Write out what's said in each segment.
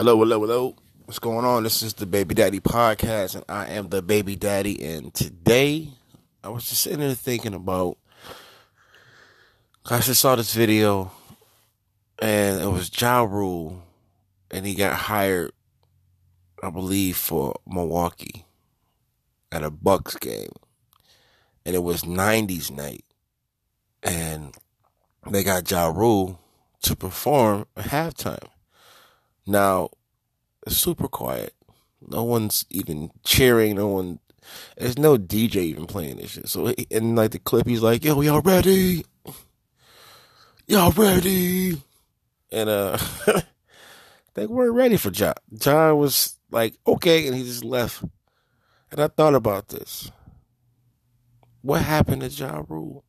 Hello, hello, hello. What's going on? This is the Baby Daddy Podcast, and I am the Baby Daddy. And today, I was just sitting there thinking about. I just saw this video, and it was Ja Rule, and he got hired, I believe, for Milwaukee at a Bucks game, and it was '90s night, and they got Ja Rule to perform at halftime. Now, super quiet. No one's even cheering. No one. There's no DJ even playing this shit. So, in like the clip, he's like, "Yo, y'all ready? Y'all ready?" And uh, they weren't ready for Ja. Ja was like, "Okay," and he just left. And I thought about this. What happened to Ja Rule?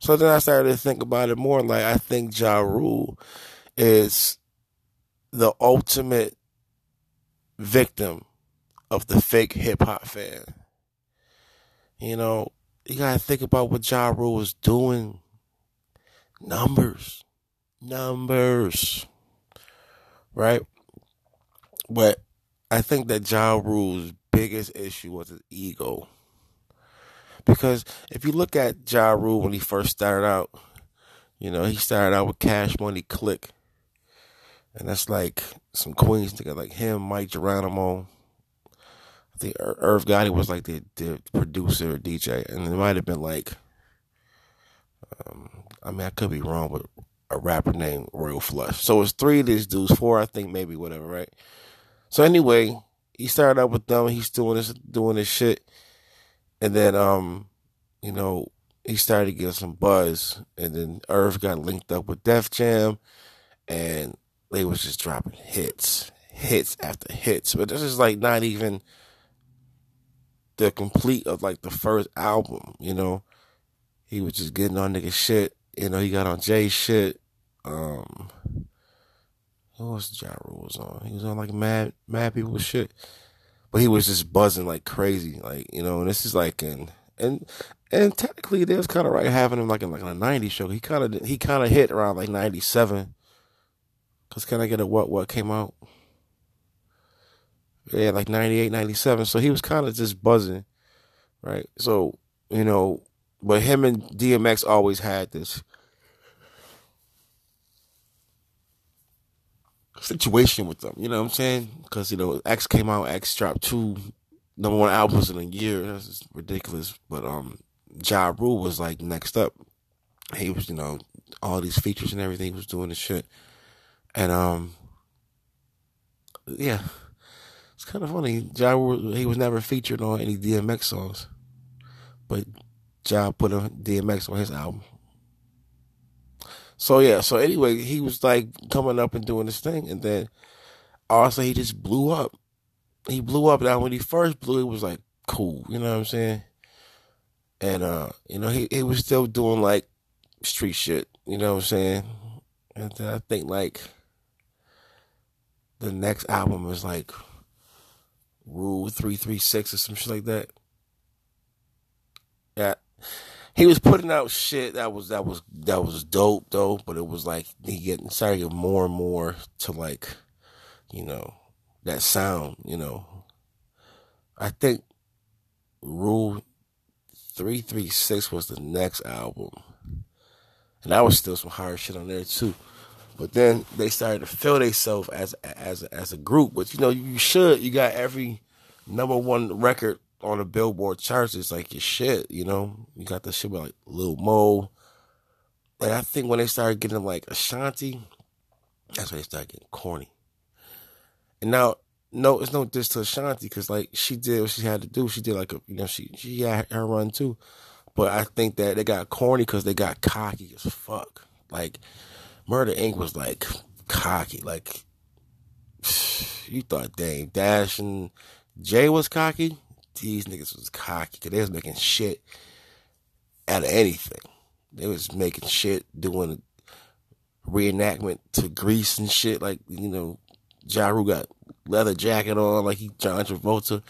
So then I started to think about it more. Like I think Ja Rule is the ultimate victim of the fake hip hop fan. You know, you gotta think about what Ja Rule was doing. Numbers. Numbers. Right? But I think that Ja Rule's biggest issue was his ego. Because if you look at Ja Rule when he first started out, you know, he started out with Cash Money Click. And that's like some Queens together, like him, Mike Geronimo. I think Irv Gotti was like the, the producer DJ. And it might have been like, um, I mean, I could be wrong, but a rapper named Royal Flush. So it's three of these dudes, four, I think, maybe, whatever, right? So anyway, he started out with them. He's doing this, doing this shit. And then, um, you know, he started getting some buzz, and then Irv got linked up with Def Jam, and they was just dropping hits, hits after hits. But this is like not even the complete of like the first album, you know. He was just getting on nigga shit. You know, he got on Jay shit. Um who was Ja Rule was on? He was on like mad mad people shit. But he was just buzzing like crazy. Like, you know, and this is like in and and technically they was kinda right having him like in like a nineties show. He kinda he kinda hit around like ninety seven. Cause can I get a what what came out? Yeah, like 98, 97. So he was kind of just buzzing, right? So, you know, but him and DMX always had this situation with them. You know what I'm saying? Because, you know, X came out, X dropped two number one albums in a year. That's ridiculous. But um Ja Rule was like next up. He was, you know, all these features and everything. He was doing the shit. And um yeah. It's kind of funny. Ja he was never featured on any DMX songs. But Ja put a DMX on his album. So yeah, so anyway, he was like coming up and doing this thing and then also he just blew up. He blew up. Now when he first blew, it was like cool, you know what I'm saying? And uh, you know, he, he was still doing like street shit, you know what I'm saying? And then I think like the next album is like Rule three three six or some shit like that. Yeah. He was putting out shit that was that was that was dope though, but it was like he getting started getting more and more to like, you know, that sound, you know. I think Rule 336 was the next album. And that was still some hard shit on there too. But then they started to feel themselves as as as a group, which you know you should. You got every number one record on the Billboard charts. It's like your shit, you know. You got the shit with like Lil Mo. And I think when they started getting like Ashanti, that's when they started getting corny. And now, no, it's no diss to Ashanti because like she did what she had to do. She did like a, you know, she she had her run too. But I think that they got corny because they got cocky as fuck. Like Murder Inc. was like cocky. Like you thought Dame Dash and Jay was cocky. These niggas was cocky because they was making shit out of anything. They was making shit, doing a reenactment to Grease and shit. Like you know, Ja Rule got leather jacket on, like he John Travolta.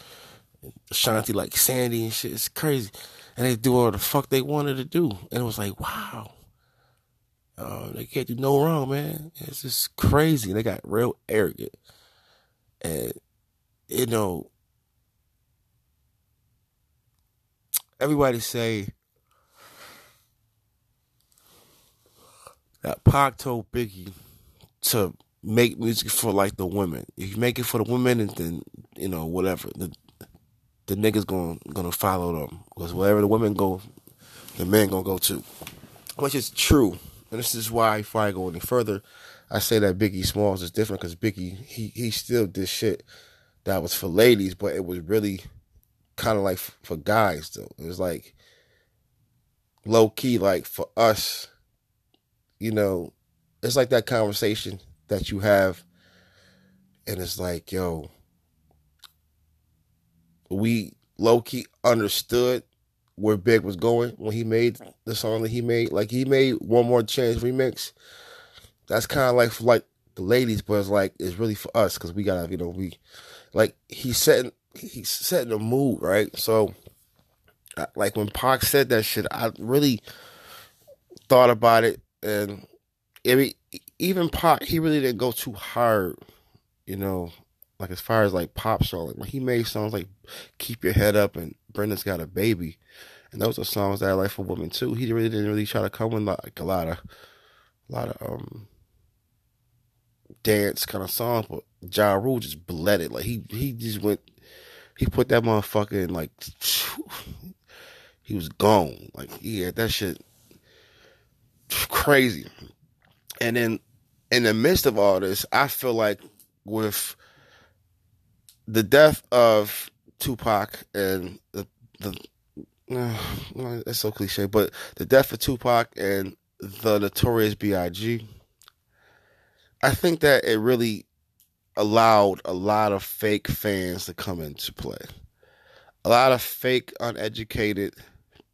Ashanti like Sandy and shit. It's crazy. And they do all the fuck they wanted to do. And it was like, wow. Uh, they can't do no wrong, man. It's just crazy. They got real arrogant, and you know, everybody say that Pac told Biggie to make music for like the women. If you make it for the women, and then you know whatever the the niggas gonna gonna follow them because wherever the women go, the men gonna go too, which is true. And this is why, before I go any further, I say that Biggie Smalls is different because Biggie he he still did shit that was for ladies, but it was really kind of like for guys though. It was like low key, like for us, you know, it's like that conversation that you have, and it's like, yo, we low key understood where Big was going when he made the song that he made. Like he made one more chance remix. That's kind of like for like the ladies, but it's like it's really for us because we gotta, you know, we like he's setting he's setting a mood, right? So, like when Pac said that shit, I really thought about it, and I mean, even Pac, he really didn't go too hard, you know, like as far as like pop song. Like when he made songs like "Keep Your Head Up" and "Brenda's Got a Baby," and those are songs that I like for women too. He really didn't really try to come with like a lot of, a lot of um dance kind of songs, but Ja Rule just bled it. Like he he just went, he put that motherfucker in like, he was gone. Like yeah, that shit crazy. And then in the midst of all this, I feel like with the death of Tupac and the the uh, it's so cliche, but the death of Tupac and the Notorious B.I.G. I think that it really allowed a lot of fake fans to come into play. A lot of fake, uneducated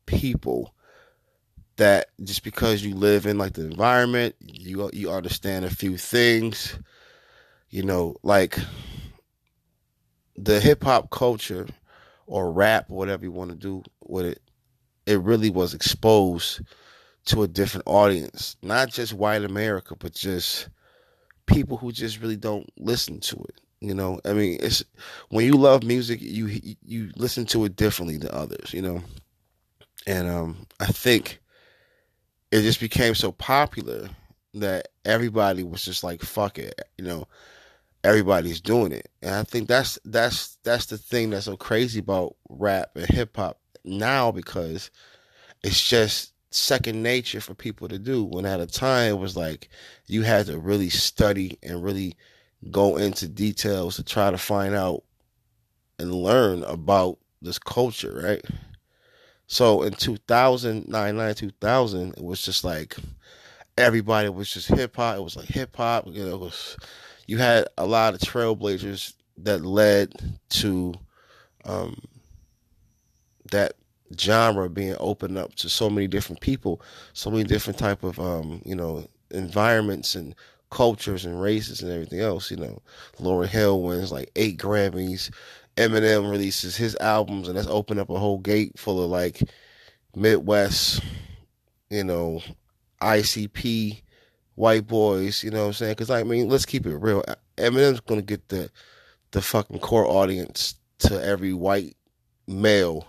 people that just because you live in like the environment, you you understand a few things, you know, like the hip hop culture or rap, whatever you want to do with it, it really was exposed to a different audience, not just white America, but just people who just really don't listen to it. You know, I mean, it's when you love music, you you listen to it differently than others. You know, and um, I think it just became so popular that everybody was just like, "Fuck it," you know. Everybody's doing it, and I think that's that's that's the thing that's so crazy about rap and hip hop now because it's just second nature for people to do. When at a time it was like you had to really study and really go into details to try to find out and learn about this culture, right? So in 2009, 2000, it was just like everybody was just hip hop. It was like hip hop. You know, it was you had a lot of trailblazers that led to um, that genre being opened up to so many different people, so many different type of um, you know environments and cultures and races and everything else. You know, Lauryn Hill wins like eight Grammys. Eminem releases his albums, and that's opened up a whole gate full of like Midwest, you know, ICP white boys. You know what I'm saying? Because I mean, let's keep it real. Eminem's gonna get the the fucking core audience to every white male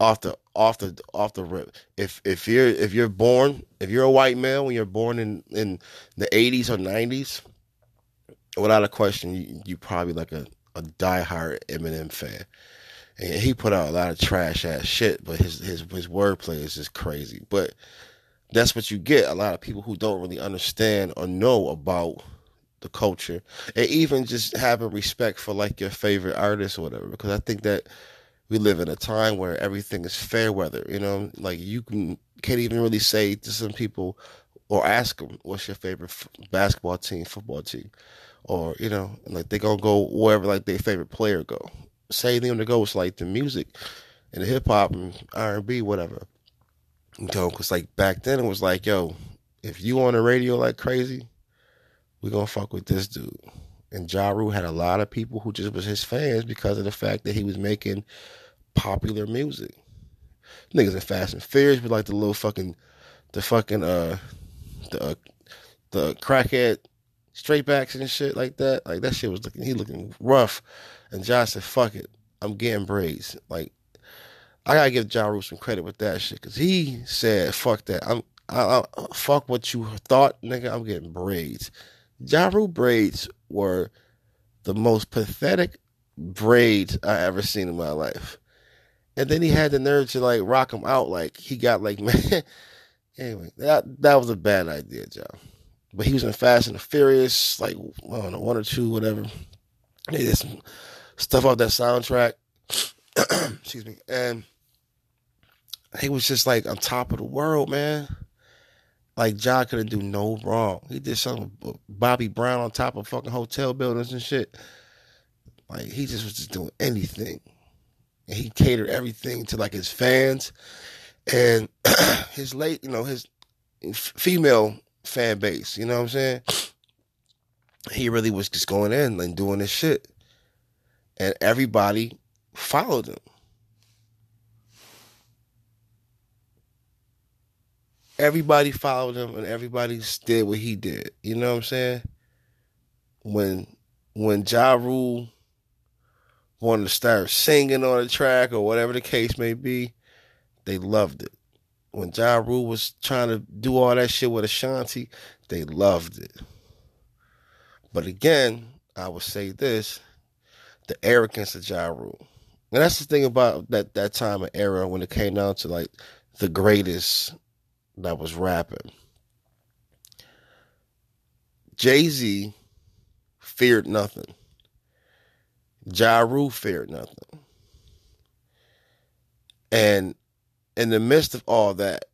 off the off the off the rip. If if you're if you're born if you're a white male when you're born in in the 80s or 90s, without a question, you you probably like a a diehard Eminem fan. And he put out a lot of trash ass shit, but his his his wordplay is just crazy. But that's what you get. A lot of people who don't really understand or know about the culture, and even just having respect for like your favorite artist or whatever. Because I think that we live in a time where everything is fair weather. You know, like you can can't even really say to some people or ask them what's your favorite f- basketball team, football team, or you know, like they gonna go wherever like their favorite player go. say them to go with like the music and the hip hop and R and B, whatever. You know, cause like back then it was like, yo, if you on the radio like crazy, we gonna fuck with this dude. And Ja Rule had a lot of people who just was his fans because of the fact that he was making popular music. Niggas in Fast and Furious be like the little fucking, the fucking uh, the uh, the crackhead straight backs and shit like that. Like that shit was looking he looking rough. And Josh said, "Fuck it, I'm getting braids." Like I gotta give Ja Rule some credit with that shit because he said, "Fuck that, I'm I, I, fuck what you thought, nigga. I'm getting braids." Ja Rule braids were the most pathetic braids I ever seen in my life. And then he had the nerve to like rock them out like he got like man. anyway, that that was a bad idea, Joe. But he was in Fast and the Furious, like I don't know, one or two, whatever. He did some stuff off that soundtrack. Excuse me. And he was just like on top of the world, man. Like Ja couldn't do no wrong. He did something Bobby Brown on top of fucking hotel buildings and shit. Like he just was just doing anything. And he catered everything to like his fans and his late, you know, his female fan base, you know what I'm saying? He really was just going in and doing this shit. And everybody followed him. Everybody followed him and everybody did what he did. You know what I'm saying? When when Ja Rule wanted to start singing on a track or whatever the case may be, they loved it. When Ja Rule was trying to do all that shit with Ashanti, they loved it. But again, I would say this the arrogance of Ja Rule. And that's the thing about that, that time and era when it came down to like the greatest that was rapping. Jay Z feared nothing. Ja Rule feared nothing. And in the midst of all that,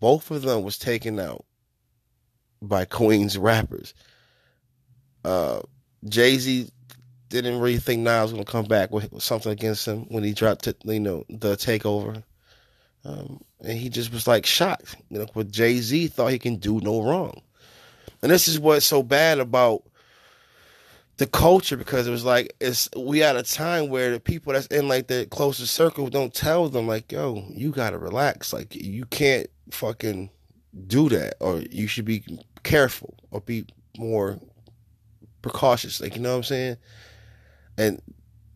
both of them was taken out by Queens rappers. Uh, Jay Z didn't really think Nas was gonna come back with something against him when he dropped, you know, the takeover. Um, and he just was like shocked. You know, with Jay Z thought he can do no wrong. And this is what's so bad about the culture because it was like it's we at a time where the people that's in like the closest circle don't tell them like, yo, you gotta relax. Like you can't fucking do that or you should be careful or be more precautious. Like you know what I'm saying? And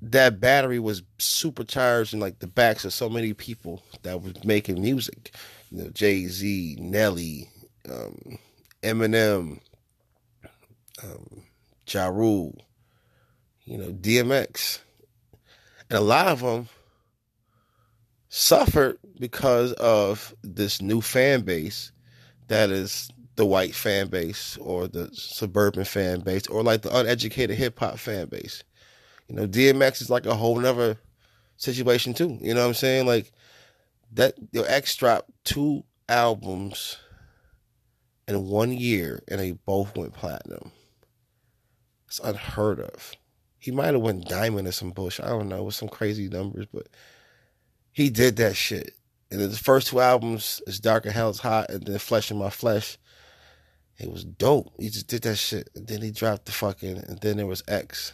that battery was supercharged in like the backs of so many people that was making music. You know, Jay Z, Nelly, um, Eminem, um, Ja Rule, you know, DMX. And a lot of them suffered because of this new fan base that is the white fan base or the suburban fan base or like the uneducated hip hop fan base. You know, DMX is like a whole nother situation too. You know what I'm saying? Like that your X dropped two albums in one year and they both went platinum. It's unheard of. He might have went diamond or some bullshit. I don't know, with some crazy numbers, but he did that shit. And then the first two albums is Darker Hell's Hot and then Flesh in My Flesh. It was dope. He just did that shit. And then he dropped the fucking and then there was X.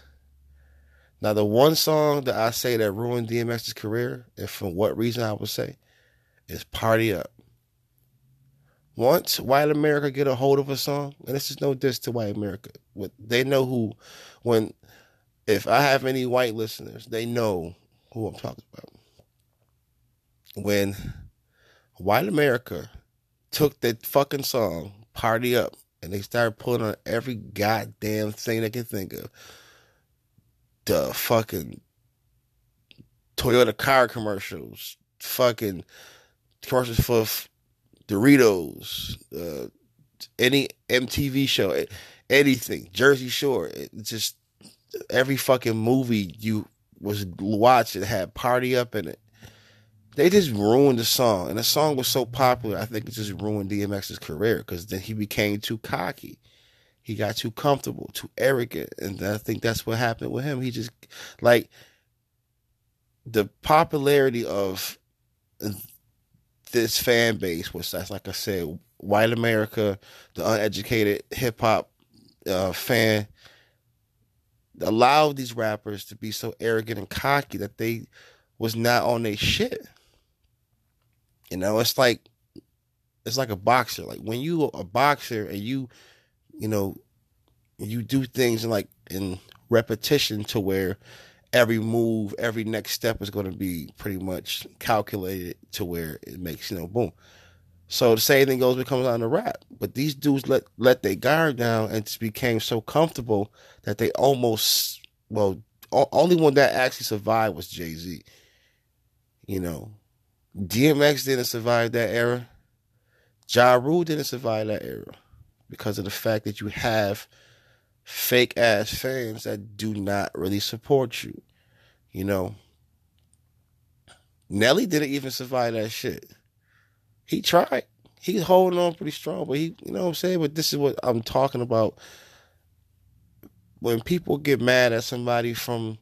Now, the one song that I say that ruined DMX's career, and for what reason I would say, is Party Up. Once white America get a hold of a song, and this is no diss to white America, they know who, when, if I have any white listeners, they know who I'm talking about. When white America took that fucking song, Party Up, and they started pulling on every goddamn thing they can think of the fucking Toyota car commercials, fucking commercials for Doritos, uh, any MTV show, anything, Jersey Shore, just every fucking movie you was watching had party up in it. They just ruined the song, and the song was so popular. I think it just ruined DMX's career because then he became too cocky he got too comfortable, too arrogant, and I think that's what happened with him. He just like the popularity of this fan base was that's like I said, white America, the uneducated hip hop uh, fan, allowed these rappers to be so arrogant and cocky that they was not on their shit. You know, it's like it's like a boxer. Like when you a boxer and you, you know, you do things in like in repetition to where every move, every next step is going to be pretty much calculated to where it makes you know boom. So the same thing goes when it comes on the rap. But these dudes let let their guard down and became so comfortable that they almost well only one that actually survived was Jay Z. You know, DMX didn't survive that era. Ja Rule didn't survive that era because of the fact that you have fake ass fans that do not really support you. You know, Nelly didn't even survive that shit. He tried. He's holding on pretty strong, but he, you know what I'm saying? But this is what I'm talking about. When people get mad at somebody from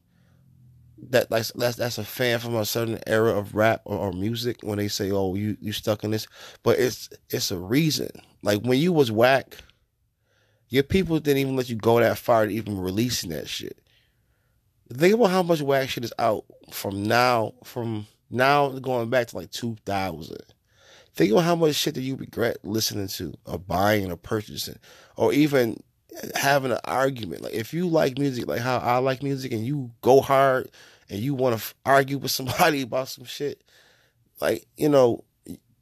that like that's that's a fan from a certain era of rap or, or, music when they say, "Oh, you you stuck in this," but it's it's a reason. Like when you was whack, your people didn't even let you go that far to even releasing that shit. Think about how much whack shit is out from now, from now going back to like 2000. Think about how much shit that you regret listening to, or buying, or purchasing, or even having an argument. Like if you like music, like how I like music, and you go hard, and you want to f- argue with somebody about some shit, like you know,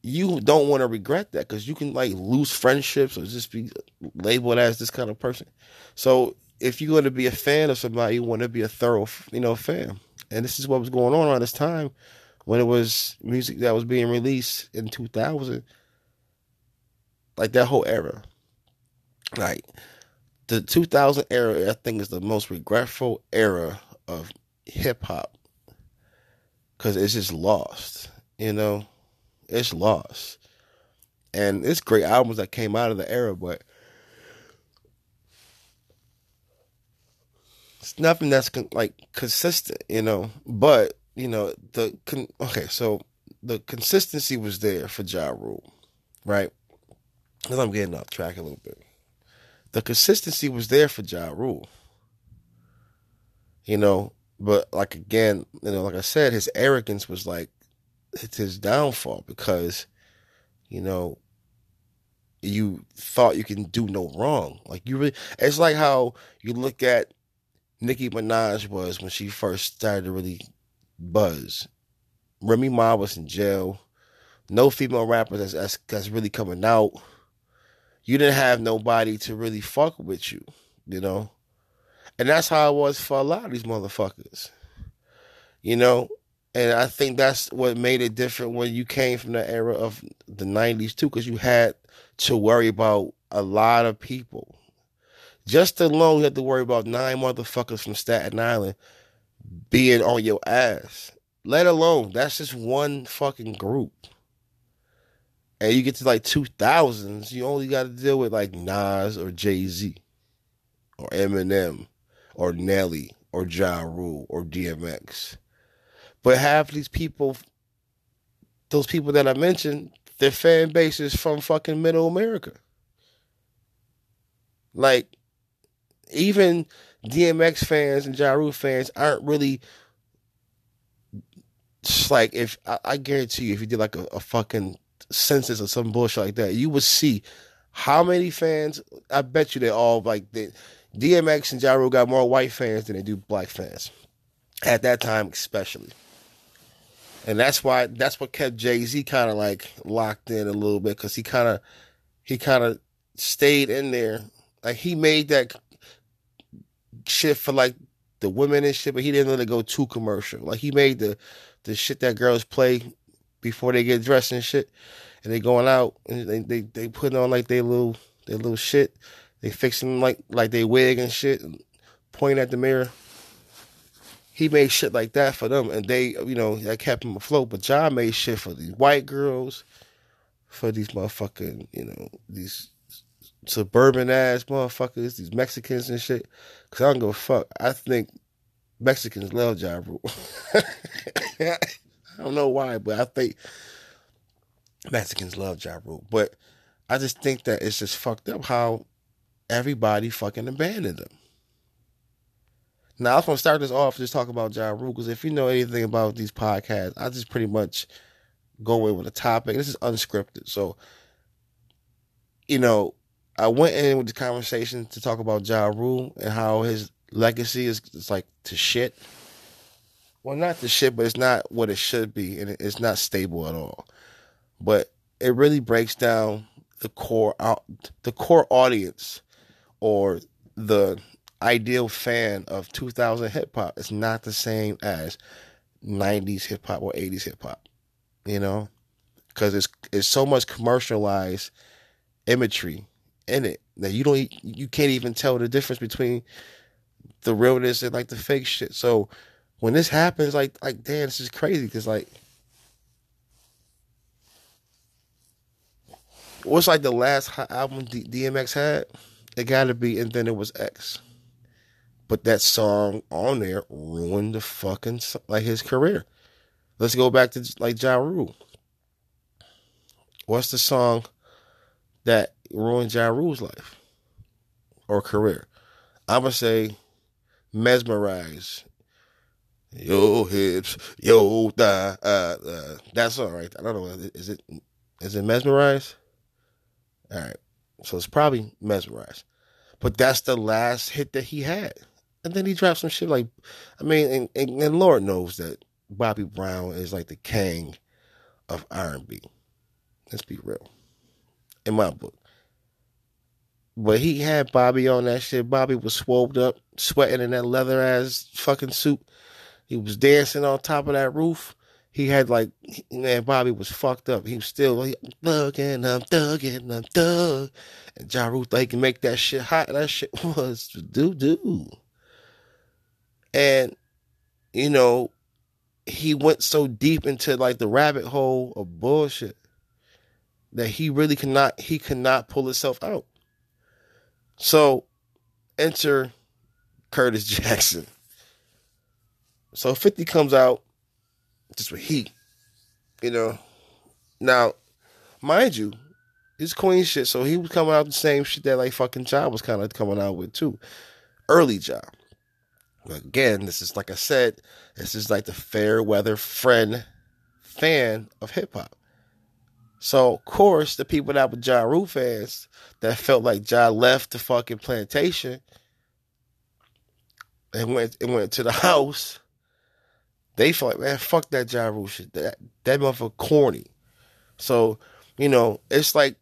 you don't want to regret that because you can like lose friendships or just be labeled as this kind of person. So if you're going to be a fan of somebody, you want to be a thorough, you know, fan. And this is what was going on around this time when it was music that was being released in 2000. Like that whole era. Like the 2000 era, I think is the most regretful era of hip hop because it's just lost, you know? it's lost. And it's great albums that came out of the era, but it's nothing that's con- like consistent, you know. But you know the con- okay, so the consistency was there for Ja Rule, right? Because I'm getting off track a little bit. The consistency was there for Ja Rule, you know. But like again, you know, like I said, his arrogance was like it's his downfall because, you know, you thought you can do no wrong. Like you really, it's like how you look at Nicki Minaj was when she first started to really buzz. Remy Ma was in jail. No female rappers that's, that's, that's really coming out. You didn't have nobody to really fuck with you, you know? And that's how it was for a lot of these motherfuckers. You know, and I think that's what made it different when you came from the era of the 90s too, because you had to worry about a lot of people. Just alone, you had to worry about nine motherfuckers from Staten Island being on your ass. Let alone, that's just one fucking group. And you get to like 2000s, you only got to deal with like Nas or Jay Z or Eminem or Nelly or Ja Rule or DMX but half these people, those people that I mentioned, their fan base is from fucking middle America. Like, even DMX fans and Ja Rule fans aren't really like if I, I, guarantee you if you did like a, a fucking census or some bullshit like that, you would see how many fans. I bet you they all like the DMX and Ja Rule got more white fans than they do black fans at that time, especially and that's why that's what kept Jay Z kind of like locked in a little bit because he kind of he kind of stayed in there. Like he made that shit for like the women and shit, but he didn't let it go too commercial. Like he made the the shit that girls play before they get dressed and shit, and they going out and they they they putting on like their little their little shit. They fixing like like they wig and shit, and pointing at the mirror he made shit like that for them, and they, you know, that kept him afloat. But Ja made shit for these white girls, for these motherfucking, you know, these suburban ass motherfuckers, these Mexicans and shit. Cause I don't give a fuck. I think Mexicans love Ja Rule. I don't know why, but I think Mexicans love Ja Rule. But I just think that it's just fucked up how everybody fucking abandoned him. Now I was gonna start this off just talking about Ja Rule because if you know anything about these podcasts, I just pretty much go in with a topic. This is unscripted, so you know, I went in with the conversation to talk about Ja Rule and how his legacy is like to shit. Well, not the shit, but it's not what it should be, and it's not stable at all. But it really breaks down the core out the core audience or the ideal fan of 2000 hip hop is not the same as 90s hip hop or 80s hip hop. You know, because it's it's so much commercialized imagery in it that you don't you can't even tell the difference between the realness and like the fake shit. So when this happens, like like damn, this is crazy because like what's like the last album D- DMX had? It got to be, and then it was X. But that song on there ruined the fucking like his career. Let's go back to like Ja Rule. What's the song that ruined Ja Rule's life or career? I'm gonna say mesmerize. Yo hips, yo thigh. Uh, uh, that song right. I don't know. Is it is it mesmerize? All right. So it's probably mesmerized. But that's the last hit that he had. And then he dropped some shit like, I mean, and, and, and Lord knows that Bobby Brown is like the king of R&B. Let's be real. In my book. But he had Bobby on that shit. Bobby was swolled up, sweating in that leather ass fucking suit. He was dancing on top of that roof he had like man, Bobby was fucked up. He was still like thugging, I'm thugging, I'm thug. And Ja Rule they can make that shit hot. That shit was doo doo. And you know, he went so deep into like the rabbit hole of bullshit that he really cannot he cannot pull himself out. So enter Curtis Jackson. So 50 comes out just with heat. You know. Now, mind you, it's Queen shit, so he was coming out the same shit that like fucking Ja was kind of coming out with too. Early Ja. Again, this is like I said, this is like the fair weather friend fan of hip hop. So of course, the people that were Ja Rule fans that felt like Ja left the fucking plantation and went and went to the house they feel like, man, fuck that Ja Rule shit. That that motherfucker corny. So, you know, it's like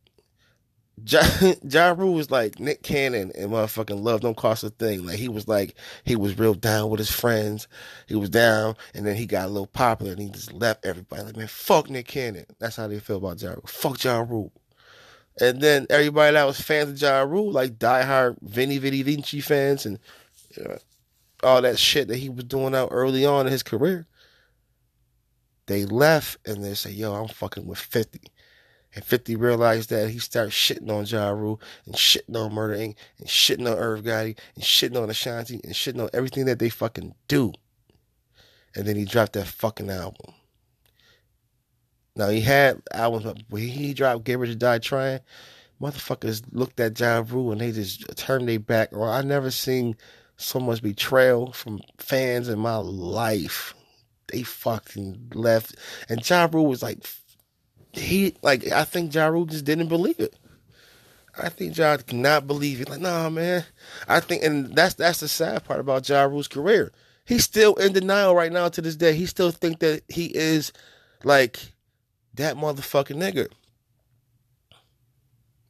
Ja, ja Rule was like Nick Cannon and motherfucking Love Don't Cost a Thing. Like he was like he was real down with his friends. He was down and then he got a little popular and he just left everybody. Like, man, fuck Nick Cannon. That's how they feel about Ja Rule. Fuck Ja Rule. And then everybody that was fans of Ja Rule, like diehard Venni Vetti Vecci fans and you know, all that shit that he was doing out early on in his career. They left and they say, yo, I'm fucking with 50. And 50 realized that he started shitting on Ja Rule and shitting on Murder Inc. and shitting on Irv Gotti and shitting on Ashanti and shitting on everything that they fucking do. And then he dropped that fucking album. Now he had albums, but when he dropped Get Rich or Die Trying, motherfuckers looked at Ja Rule and they just turned their back. Or I never seen so much betrayal from fans in my life. They fucking left. And Ja Rule was like, he, like, I think Ja Rule just didn't believe it. I think Ja cannot believe it. Like, nah, man. I think, and that's that's the sad part about Ja Rule's career. He's still in denial right now to this day. He still think that he is like that motherfucking nigga.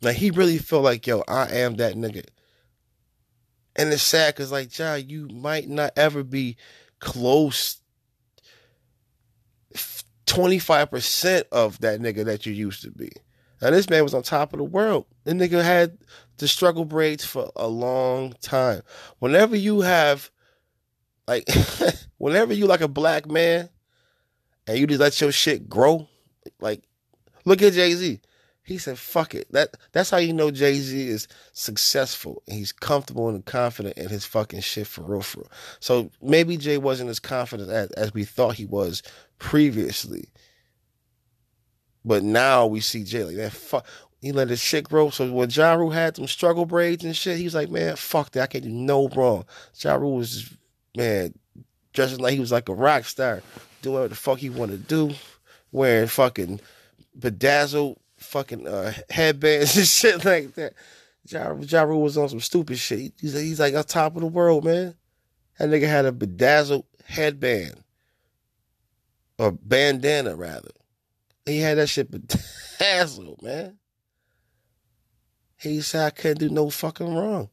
Like he really feel like, yo, I am that nigga. And it's sad because, like, Ja, you might not ever be close 25% of that nigga that you used to be. Now, this man was on top of the world. The nigga had the struggle braids for a long time. Whenever you have, like, whenever you like a black man and you just let your shit grow, like, look at Jay Z. He said, "Fuck it." That that's how you know Jay Z is successful. He's comfortable and confident in his fucking shit for real, for real. So maybe Jay wasn't as confident as, as we thought he was previously, but now we see Jay like that. Fuck, he let his shit grow. So when Ja Rule had some struggle braids and shit, he was like, "Man, fuck that. I can't do no wrong." Ja Rule was man dressing like he was like a rock star, doing what the fuck he wanted to do, wearing fucking bedazzled fucking uh, headbands and shit like that. Ja, ja was on some stupid shit. He's, he's like on top of the world, man. That nigga had a bedazzled headband. Or bandana, rather. He had that shit bedazzled, man. He said I couldn't do no fucking wrong.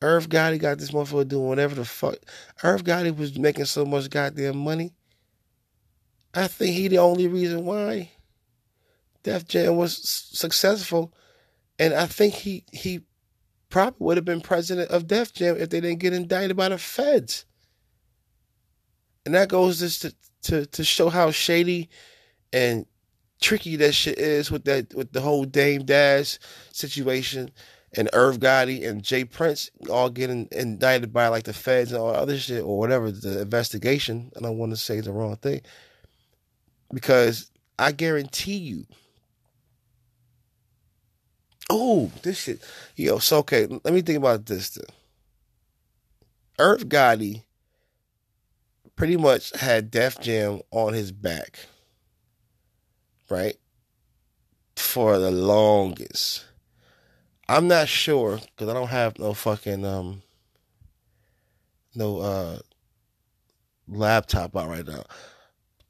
Irv Gotti got this motherfucker doing whatever the fuck. Irv Gotti was making so much goddamn money. I think he the only reason why Def Jam was successful, and I think he he probably would have been president of Def Jam if they didn't get indicted by the feds. And that goes just to to, to show how shady and tricky that shit is with that with the whole Dame Dash situation and Irv Gotti and Jay Prince all getting indicted by like the feds and all other shit or whatever the investigation. I don't want to say the wrong thing because I guarantee you. Oh, this shit, yo. So okay, let me think about this. Then. Irv Gotti pretty much had Def Jam on his back, right? For the longest. I'm not sure because I don't have no fucking um no uh laptop out right now.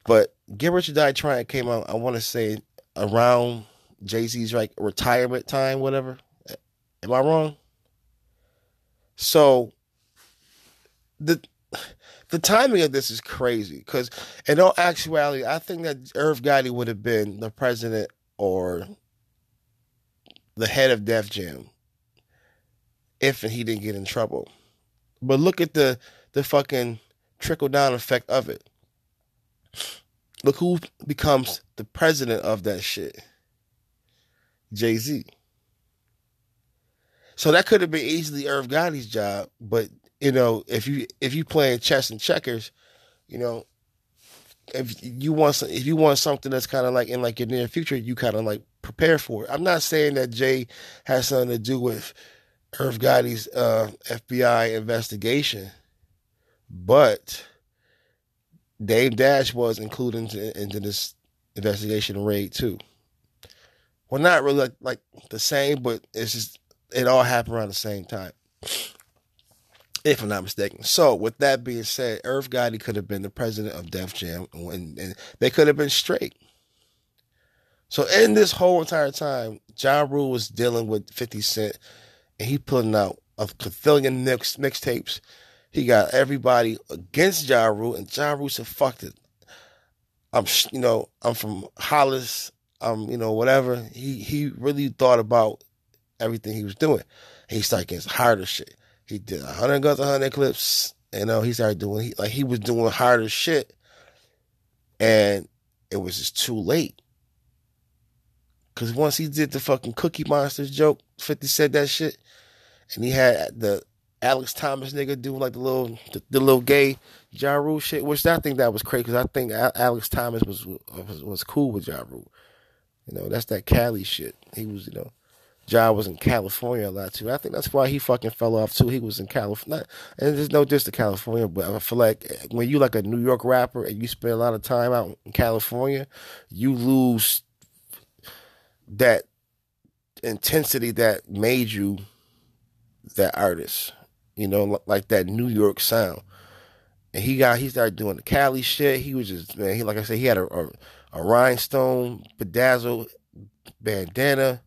But Get Rich or Die Trying came out, I want to say around Jay Z's like retirement time, whatever. Am I wrong? So the the timing of this is crazy because in all actuality, I think that Irv Gotti would have been the president or the head of Def Jam if he didn't get in trouble. But look at the the fucking trickle down effect of it. Look who becomes the president of that shit. Jay Z. So that could have been easily Irv Gotti's job, but you know, if you if you playing chess and checkers, you know, if you want some, if you want something that's kind of like in like your near future, you kind of like prepare for it. I'm not saying that Jay has something to do with Irv Gotti's uh, FBI investigation, but Dame Dash was included into, into this investigation raid too. Well, not really like, like the same, but it's just it all happened around the same time if I'm not mistaken. So, with that being said, Irv Gotti could have been the president of Def Jam, and, and they could have been straight. So, in this whole entire time, Ja Rule was dealing with 50 Cent, and he putting out a Cathillion mix mixtapes. He got everybody against Ja Rule, and Ja Rule said, "Fuck it." I'm, you know, I'm from Hollis. I'm, you know, whatever. He he really thought about everything he was doing. He started getting harder shit. He did 100 guns, 100 clips. You know, he started doing, he, like, he was doing harder shit. And it was just too late. Because once he did the fucking Cookie Monsters joke, 50 said that shit. And he had the Alex Thomas nigga doing like the little, the, the little gay Ja Rule shit, which I think that was crazy because I think Alex Thomas was, was was cool with Ja Rule. You know, that's that Cali shit. He was, you know, Ja was in California a lot too. I think that's why he fucking fell off too. He was in California, and there's no diss to California, but I feel like when you like a New York rapper and you spend a lot of time out in California, you lose that intensity that made you that artist. You know, like that New York sound. And he got he started doing the Cali shit. He was just man. He like I said, he had a a, a rhinestone bedazzled bandana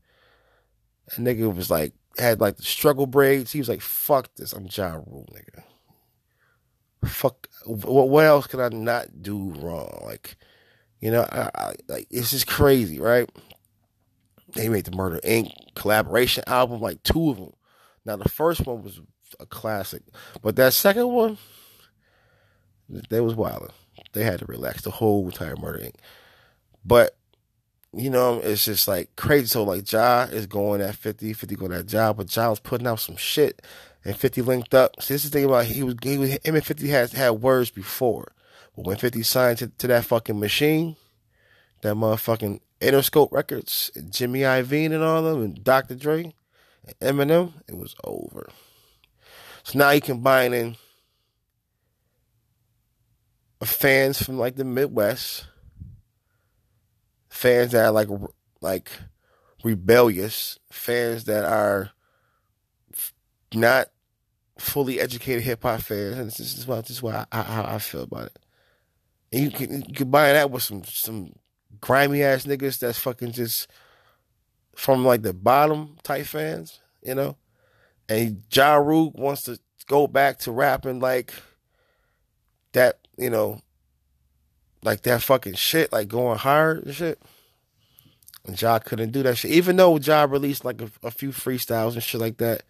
that nigga was like, had like the struggle braids. He was like, fuck this. I'm Ja Rule, nigga. Fuck. What, what else could I not do wrong? Like, you know, I, I, like, it's just crazy, right? They made the Murder Inc. collaboration album, like two of them. Now, the first one was a classic, but that second one, they was wild. They had to relax the whole entire Murder Inc. But you know, it's just like crazy. So like Ja is going at 50, 50 going at Ja, but Ja was putting out some shit and 50 linked up. See, this is the thing about he was, he was him and 50 had had words before. But when 50 signed to, to that fucking machine, that motherfucking Interscope Records, and Jimmy Iovine and all of them, and Dr. Dre, and Eminem, it was over. So now he combining fans from like the Midwest fans that are like like rebellious, fans that are not fully educated hip hop fans, and this is why this is why I, how I feel about it. And you can you buy that with some some grimy ass niggas that's fucking just from like the bottom type fans, you know. And Ja Rule wants to go back to rapping like that, you know, like that fucking shit, like going hard and shit. And Ja couldn't do that shit. Even though Ja released like a, a few freestyles and shit like that,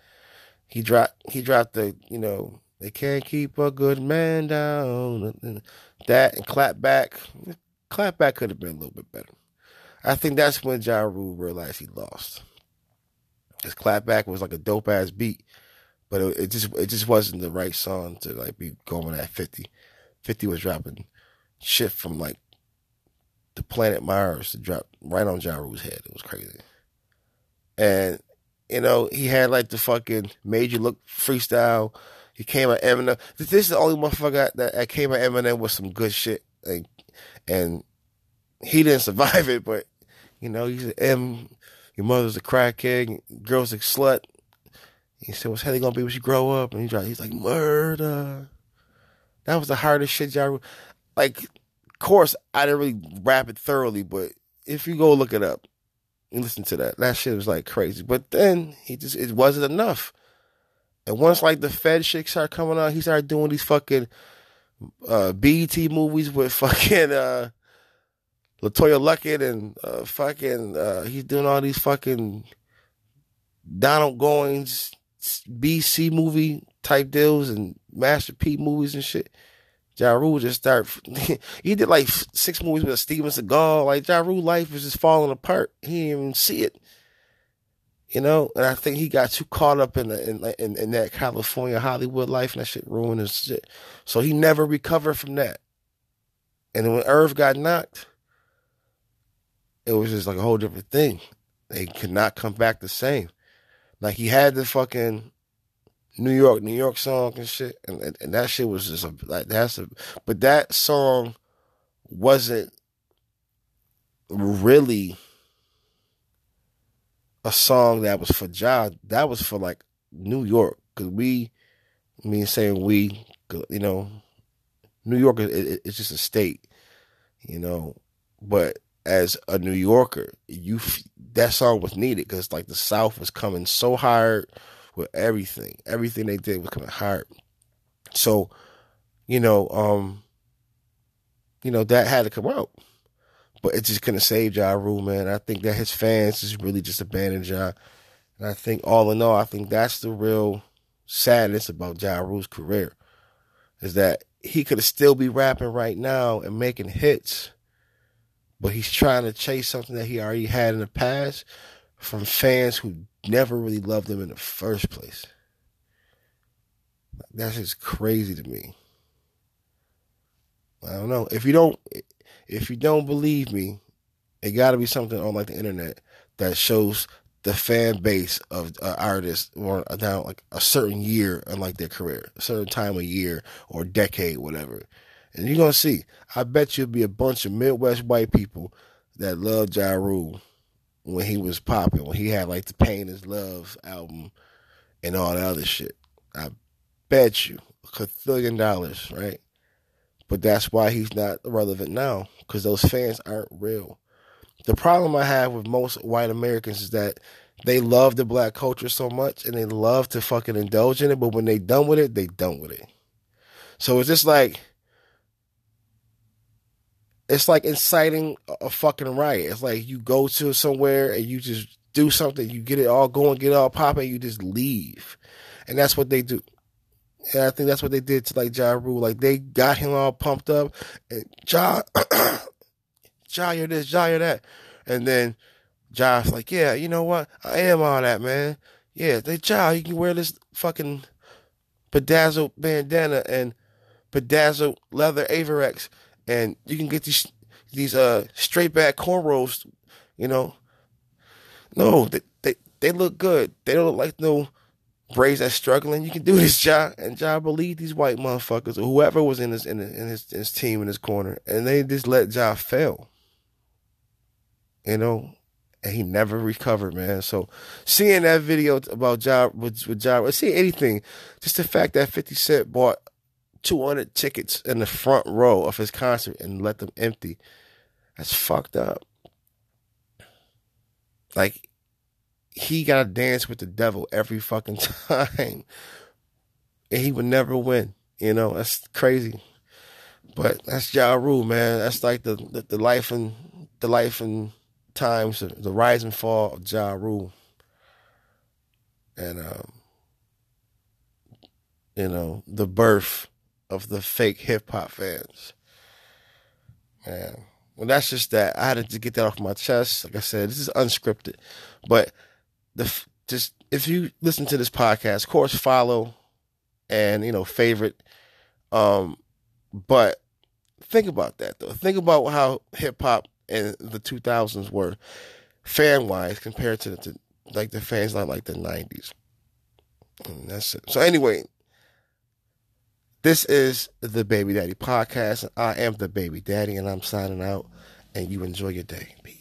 he dropped he dropped the, you know, they can't keep a good man down. That and clap back. Clap back could have been a little bit better. I think that's when Ja Rule realized he lost. His clapback was like a dope ass beat, but it, it, just it just wasn't the right song to like be going at fifty. Fifty was dropping shit from like the planet Mars to drop right on Ja Rule's head. It was crazy. And, you know, he had like the fucking major Look freestyle. He came at Eminem. This is the only motherfucker that, that came at Eminem with some good shit. Like, and he didn't survive it, but, you know, he said, M, your mother's a crackhead, girl's a slut. He said, what's Hailie gonna be when she grow up? And he's like, murder. That was the hardest shit y'all, like, of course, I didn't really rap it thoroughly, but if you go look it up and listen to that, that shit was like crazy. But then he just it wasn't enough. And once like the Fed shit started coming out, he started doing these fucking uh, BET movies with fucking uh, LeToya Luckett and uh, fucking uh, he's doing all these fucking Donald Goines BC movie type deals and Master P movies and shit. Ja Rule just start. he did like six movies with Steven Seagal. Like Ja Rule life was just falling apart. He didn't even see it. You know, and I think he got too caught up in the, in, in, in that California Hollywood life, and that shit ruined his shit. So he never recovered from that. And when Irv got knocked, it was just like a whole different thing. They could not come back the same. Like he had the fucking New York, New York song and shit, and and, and that shit was just a, like that's a, but that song wasn't really a song that was for Ja. That was for like New York, cause we, mean, saying we, you know, New York is it's just a state, you know, but as a New Yorker, you that song was needed because like the South was coming so hard with everything. Everything they did was coming hard. So, you know, um, you know, that had to come out. But it just couldn't save Ja Rule, man. I think that his fans just really just abandoned Ja. And I think all in all, I think that's the real sadness about Ja Rule's career. Is that he could still be rapping right now and making hits, but he's trying to chase something that he already had in the past from fans who never really loved him in the first place. That's just crazy to me. I don't know. If you don't if you don't believe me, it got to be something on like the internet that shows the fan base of uh, artists or like a certain year in like their career, a certain time of year or decade, whatever. And you're gonna see. I bet you'll be a bunch of Midwest white people that love Ja Rule when he was popping, when he had like the Pain is Love album and all that other shit. I bet you a quadrillion dollars, right? But that's why he's not relevant now, because those fans aren't real. The problem I have with most white Americans is that they love the black culture so much and they love to fucking indulge in it, but when they done with it, they done with it. So it's just like it's like inciting a fucking riot. It's like you go to somewhere and you just do something, you get it all going, get it all popping, you just leave. And that's what they do. And I think that's what they did to like Ja Rule. Like they got him all pumped up and Ja Ja you're this, Ja you're that. And then Ja's like, Yeah, you know what? I am all that, man. Yeah, they Ja, you can wear this fucking bedazzled bandana and bedazzled leather Avirex and you can get these these uh straight back cornrows, you know. No, they they, they look good. They don't look like no braids that's struggling. You can do this job, and job believe these white motherfuckers or whoever was in his in, his, in his, in his team in his corner, and they just let Ja fail. You know, and he never recovered, man. So seeing that video about Ja with, with Ja, seeing anything, just the fact that 50 Cent bought 200 tickets in the front row of his concert and let them empty, that's fucked up. Like, he got to dance with the devil every fucking time. And he would never win. You know, that's crazy. But that's Ja Rule, man. That's like the, the, the life and the life and times, the rise and fall of Ja Rule. And um, you know, the birth of the fake hip hop fans. Man. Well, that's just that. I had to get that off my chest. Like I said, this is unscripted, but the just if you listen to this podcast, of course, follow and you know favorite. Um, but think about that though. Think about how hip hop in the 2000s were fan wise compared to, to like the fans not like the 90s. And that's it. So anyway, this is the Baby Daddy Podcast. I am the Baby Daddy, and I'm signing out. And you enjoy your day. Peace.